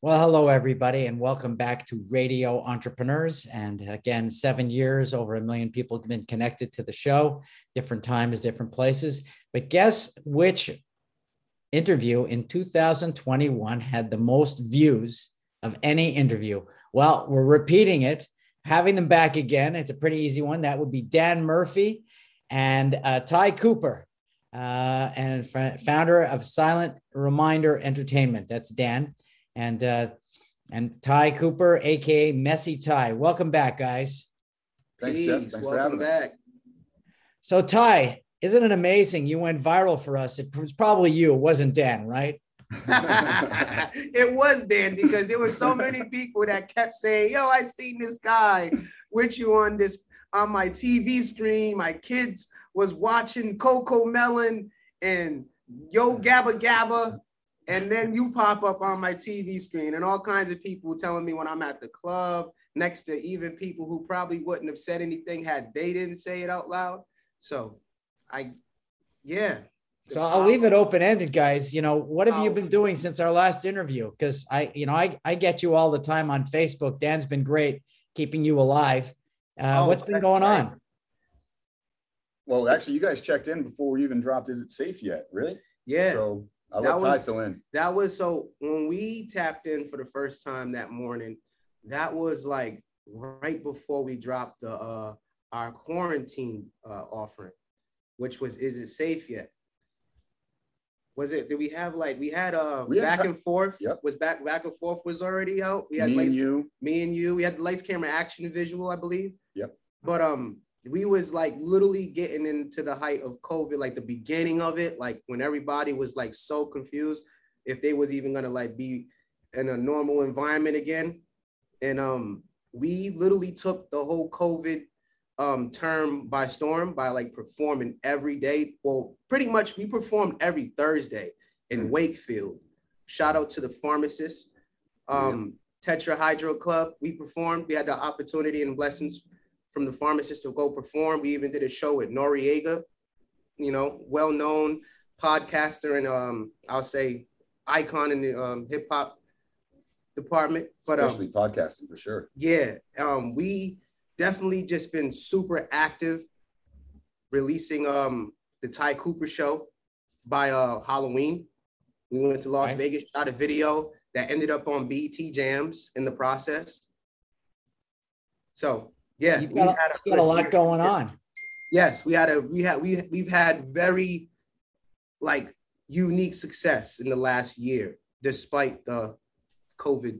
Well, hello, everybody, and welcome back to Radio Entrepreneurs. And again, seven years, over a million people have been connected to the show, different times, different places. But guess which interview in 2021 had the most views of any interview? Well, we're repeating it, having them back again. It's a pretty easy one. That would be Dan Murphy and uh, Tye Cooper, uh, and f- founder of Silent Reminder Entertainment. That's Dan and uh, and Tye Cooper, aka Messy Tye. Welcome back, guys. Thanks, Jeff. Thanks Welcome for having back. us. So Tye, isn't it amazing? You went viral for us. It was probably you. It wasn't Dan, right? it was Dan because there were so many people that kept saying, "Yo, I seen this guy with you on this on my TV screen. My kids was watching Cocomelon and Yo Gabba Gabba." And then you pop up on my TV screen, and all kinds of people telling me when I'm at the club, next to even people who probably wouldn't have said anything had they didn't say it out loud. So, I, yeah. So I'll leave it open ended, guys. You know, what have you been doing since our last interview? Because I, you know, I, I get you all the time on Facebook. Dan's been great keeping you alive. Uh, Oh, what's been going right. on? Well, actually, you guys checked in before we even dropped Is It Safe Yet? Really? Yeah. So I'll That let Tye was- fill in. That was so when we tapped in for the first time that morning, that was like right before we dropped the uh our quarantine uh offering, which was is it safe yet? Was it did we have like we had uh We had back ti- and forth Yep. was back back and forth was already out. We had Me lights, and you. me and you, we had the lights camera action and visual, I believe. Yep. But um we was like literally getting into the height of COVID, like the beginning of it, like when everybody was like so confused if they was even gonna like be in a normal environment again. And um we literally took the whole COVID um term by storm by like performing every day. Well, pretty much we performed every Thursday in Mm. Wakefield. Shout out to the pharmacists. Um Tetra Hydro Club, we performed. We had the opportunity and blessings from the pharmacist to go perform. We even did a show with Noreaga, you know, well-known podcaster and um, I'll say icon in the um, hip hop department. But um, Especially podcasting for sure. yeah, um, we definitely just been super active, releasing um the Tye Cooper show by uh Halloween. We went to Las Right. Vegas, shot a video that ended up on BT Jams in the process. So yeah, You've we got, had a, you got a lot good- going on. Yes, we had a we had we we've had very like unique success in the last year, despite the COVID.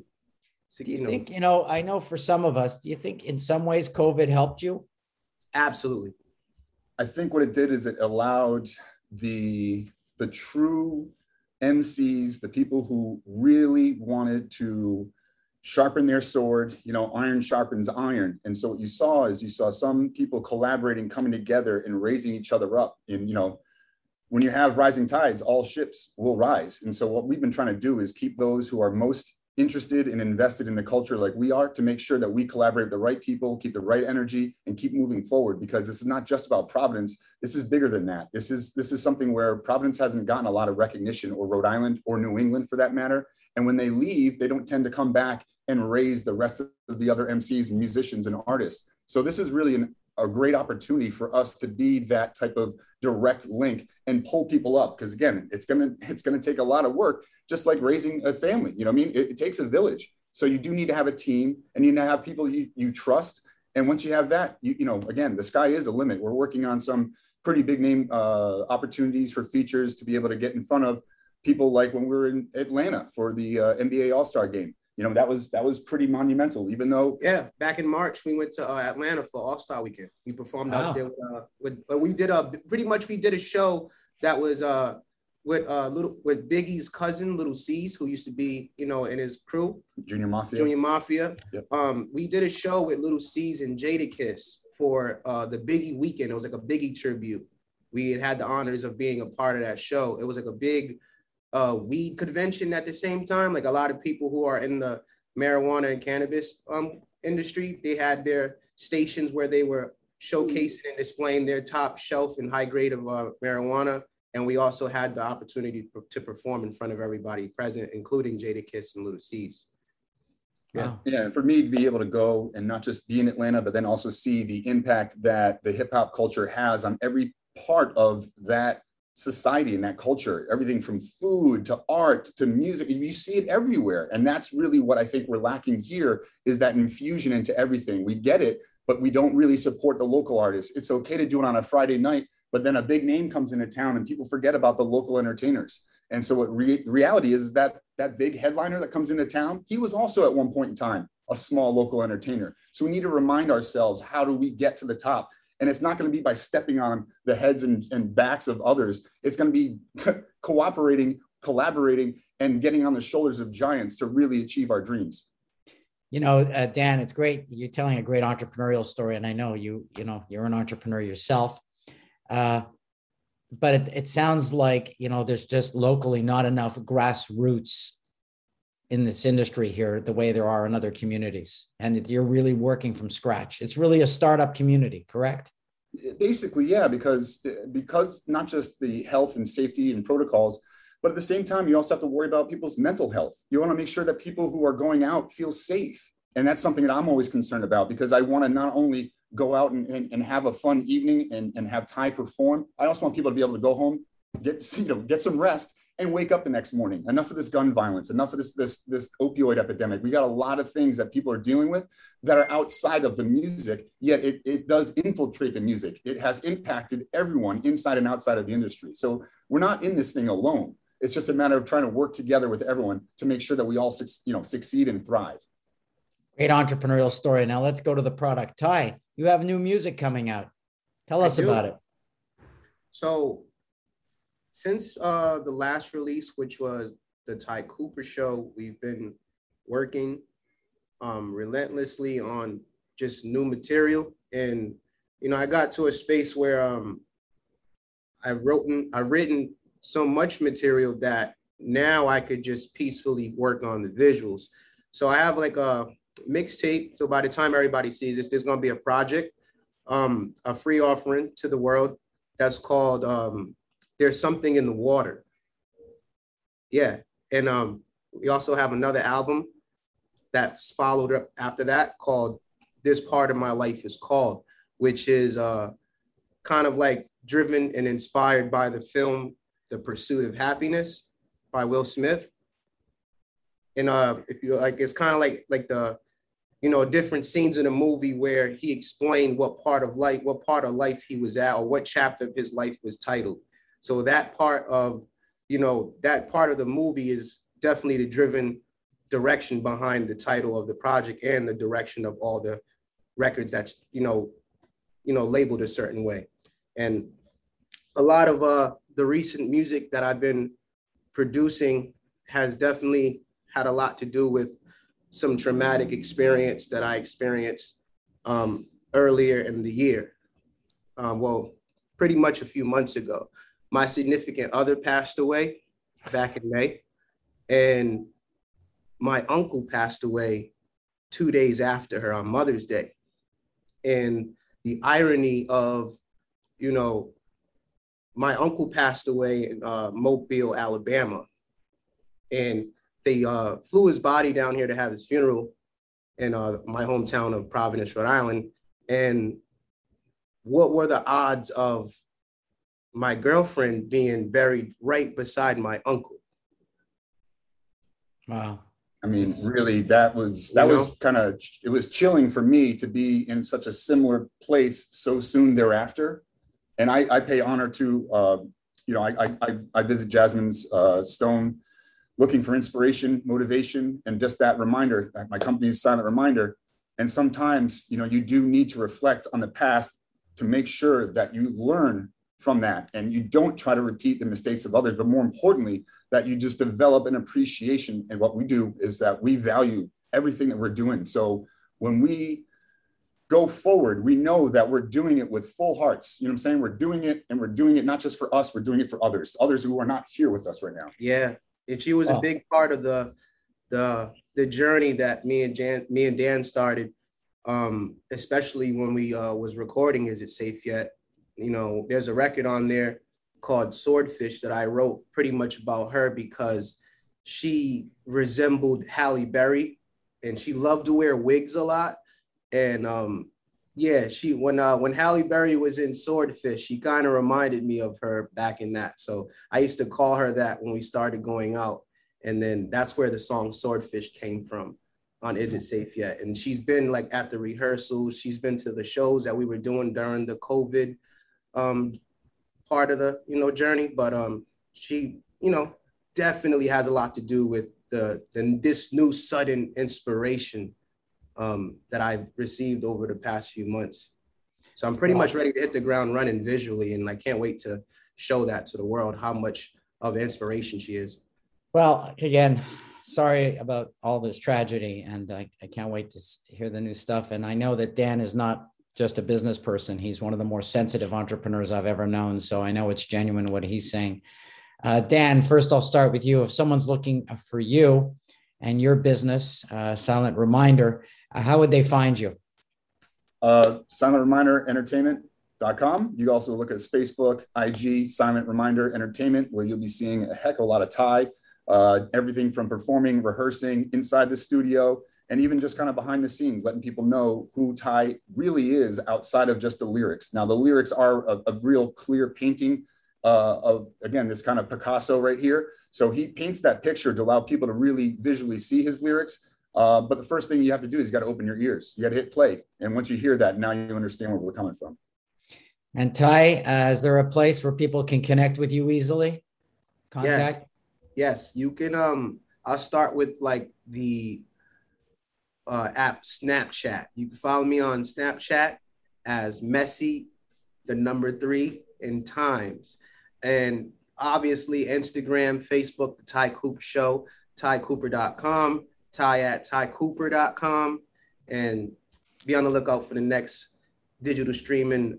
Do you know, think, you know, I know for some of us, do you think in some ways COVID helped you? absolutely. I think what it did is it allowed the the true MCs, the people who really wanted to sharpen their sword, you know, iron sharpens iron. And so what you saw is you saw some people collaborating, coming together and raising each other up. And you know, when you have rising tides, all ships will rise. And so what we've been trying to do is keep those who are most interested and invested in the culture like we are to make sure that we collaborate with the right people, keep the right energy, and keep moving forward because this is not just about Providence. This is bigger than that. This is this is something where Providence hasn't gotten a lot of recognition, or Rhode Island, or New England for that matter. And when they leave, they don't tend to come back and raise the rest of the other MCs and musicians and artists. So this is really an, a great opportunity for us to be that type of direct link and pull people up. Because again, it's gonna it's gonna take a lot of work, just like raising a family. You know, I mean, it, it takes a village. So you do need to have a team, and you need to have people you you trust. And once you have that, you you know, again, the sky is the limit. We're working on some pretty big name uh, opportunities for features to be able to get in front of people like when we were in Atlanta for the uh, NBA All Star game. You know, that was that was pretty monumental. Even though Yeah, back in March, we went to uh, Atlanta for All Star Weekend. We performed Wow. out there with, uh, with uh, we did a pretty much we did a show that was uh with uh little with Biggie's cousin, Little Cease, who used to be you know in his crew, Junior Mafia, Junior Mafia. Yep. Um, we did a show with Little Cease and Jadakiss for uh the Biggie weekend. It was like a Biggie tribute. We had had the honors of being a part of that show. It was like a big uh weed convention at the same time. Like a lot of people who are in the marijuana and cannabis um industry, they had their stations where they were showcasing and displaying their top shelf and high grade of uh, marijuana And we also had the opportunity to perform in front of everybody present, including Jadakiss and Little Cease. Yeah. Yeah. And for me to be able to go and not just be in Atlanta, but then also see the impact that the hip hop culture has on every part of that society and that culture, everything from food to art to music, you see it everywhere. And that's really what I think we're lacking here is that infusion into everything. We get it, but we don't really support the local artists. It's okay to do it on a Friday night, but then a big name comes into town and people forget about the local entertainers. And so what re- reality is that that big headliner that comes into town, he was also at one point in time a small local entertainer. So we need to remind ourselves, how do we get to the top? And it's not going to be by stepping on the heads and, and backs of others. It's going to be cooperating, collaborating, and getting on the shoulders of giants to really achieve our dreams. You know, uh, Dan, it's great. You're telling a great entrepreneurial story, and I know you. You know, you're an entrepreneur yourself. Uh, but it, it sounds like you know there's just locally not enough grassroots in this industry here the way there are in other communities and you're really working from scratch. It's really a startup community correct? Basically yeah because because not just the health and safety and protocols but at the same time you also have to worry about people's mental health. You want to make sure that people who are going out feel safe and that's something that i'm always concerned about because i want to not only go out and, and, and have a fun evening and, and have tye perform i also want people to be able to go home get you know get some rest and wake up the next morning. Enough of this gun violence, enough of this this this opioid epidemic. We got a lot of things that people are dealing with that are outside of the music, yet it, it does infiltrate the music. It has impacted everyone inside and outside of the industry. So we're not in this thing alone. It's just a matter of trying to work together with everyone to make sure that we all you know succeed and thrive. Great entrepreneurial story. Now let's go to the product. Tye, you have new music coming out. Tell us about it. So since uh, the last release, which was the Tye Cooper show, we've been working um, relentlessly on just new material. And, you know, I got to a space where um, I've written, I've written so much material that now I could just peacefully work on the visuals. So I have like a mixtape. So by the time everybody sees this, there's going to be a project, um, a free offering to the world that's called um, there's something in the water. Yeah. And um, we also have another album that's followed up after that called This Part of My Life is Called, which is uh, kind of like driven and inspired by the film The Pursuit of Happiness by Will Smith. And uh, if you like, it's kind of like like the, you know, different scenes in the movie where he explained what part of life, what part of life he was at, or what chapter of his life was titled. So that part of, you know, that part of the movie is definitely the driven direction behind the title of the project and the direction of all the records that's, you know, you know, labeled a certain way. And a lot of uh, the recent music that I've been producing has definitely had a lot to do with some traumatic experience that I experienced um, earlier in the year. Um, well, pretty much a few months ago my significant other passed away back in May, and my uncle passed away two days after her on Mother's Day. And the irony of, you know, my uncle passed away in uh, Mobile, Alabama, and they uh, flew his body down here to have his funeral in uh, my hometown of Providence, Rhode Island. And what were the odds of my girlfriend being buried right beside my uncle. Wow. I mean, really, that was that you was kind of it was chilling for me to be in such a similar place so soon thereafter. And I, I pay honor to, uh, you know, I, I I visit Jasmine's uh, Stone, looking for inspiration, motivation, and just that reminder. That my company's silent reminder. And sometimes, you know, you do need to reflect on the past to make sure that you learn from that. And you don't try to repeat the mistakes of others but more importantly that you just develop an appreciation. And what we do is that we value everything that we're doing. So when we go forward we know that we're doing it with full hearts. You know what i'm saying? We're doing it and we're doing it not just for us we're doing it for others others who are not here with us right now. Yeah. And she was oh. a big part of the the the journey that me and jan me and dan started um especially when we uh was recording is it safe yet you know, there's a record on there called Swordfish that I wrote pretty much about her because she resembled Halle Berry and she loved to wear wigs a lot. And um, yeah, she when uh, when Halle Berry was in Swordfish, she kind of reminded me of her back in that. So I used to call her that when we started going out, and then that's where the song Swordfish came from on Is It Safe Yet? And she's been like at the rehearsals, she's been to the shows that we were doing during the COVID um, part of the you know journey. But um, she you know definitely has a lot to do with the, the this new sudden inspiration um, that I've received over the past few months. So I'm pretty much ready to hit the ground running visually, and I can't wait to show that to the world how much of inspiration she is. Well, again, sorry about all this tragedy, and I, I can't wait to hear the new stuff. And I know that Dan is not just a business person; he's one of the more sensitive entrepreneurs I've ever known. So I know it's genuine what he's saying. Uh, Dan, first I'll start with you. If someone's looking for you and your business, uh, Silent Reminder, uh, how would they find you? Uh, Silent Reminder Entertainment.com. You also look at Facebook, IG, Silent Reminder Entertainment, where you'll be seeing a heck of a lot of Tye. Uh, everything from performing, rehearsing inside the studio, and even just kind of behind the scenes, letting people know who Tye really is outside of just the lyrics. Now, the lyrics are a, a real clear painting uh, of, again, this kind of Picasso right here. So he paints that picture to allow people to really visually see his lyrics. Uh, but the first thing you have to do is you got to open your ears. You got to hit play. And once you hear that, now you understand where we're coming from. And Tye, uh, is there a place where people can connect with you easily? Contact? Yes. yes. You can, um, I'll start with like the uh, app Snapchat. You can follow me on Snapchat as Messy, the number three in times. And obviously Instagram, Facebook, the Tye Cooper Show, tycooper.com ty at tycooper.com and be on the lookout for the next digital streaming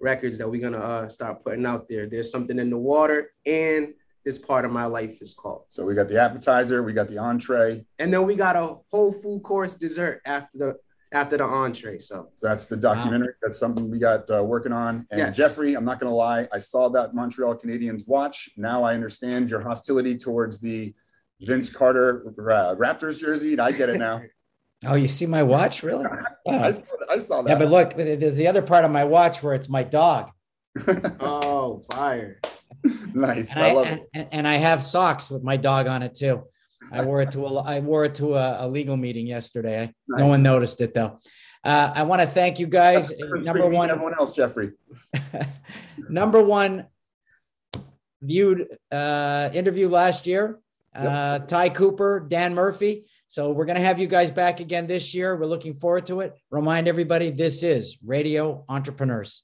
records that we're gonna uh, start putting out there. There's something in the water, and this part of my life is called. So we got the appetizer, we got the entree, and then we got a whole full course dessert after the after the entree. So that's the documentary. Wow. That's something we got uh, working on. And yes. Jeffrey, I'm not gonna lie, I saw that Montreal Canadiens watch. Now I understand your hostility towards the Vince Carter uh, Raptors jersey. I get it now. Oh, you see my watch, really? I, saw, I, saw, that. Yeah, but look, there's the other part of my watch where it's my dog. oh, fire! nice, and I, I love and, it. And I have socks with my dog on it too. I wore it to a I wore it to a, a legal meeting yesterday. Nice. No one noticed it though. Uh, I want to thank you guys. Number one, everyone else, Jeffrey. number one viewed uh, interview last year uh, Tye Cooper, Dan Murphy. So we're going to have you guys back again this year. We're looking forward to it. Remind everybody this is Radio Entrepreneurs.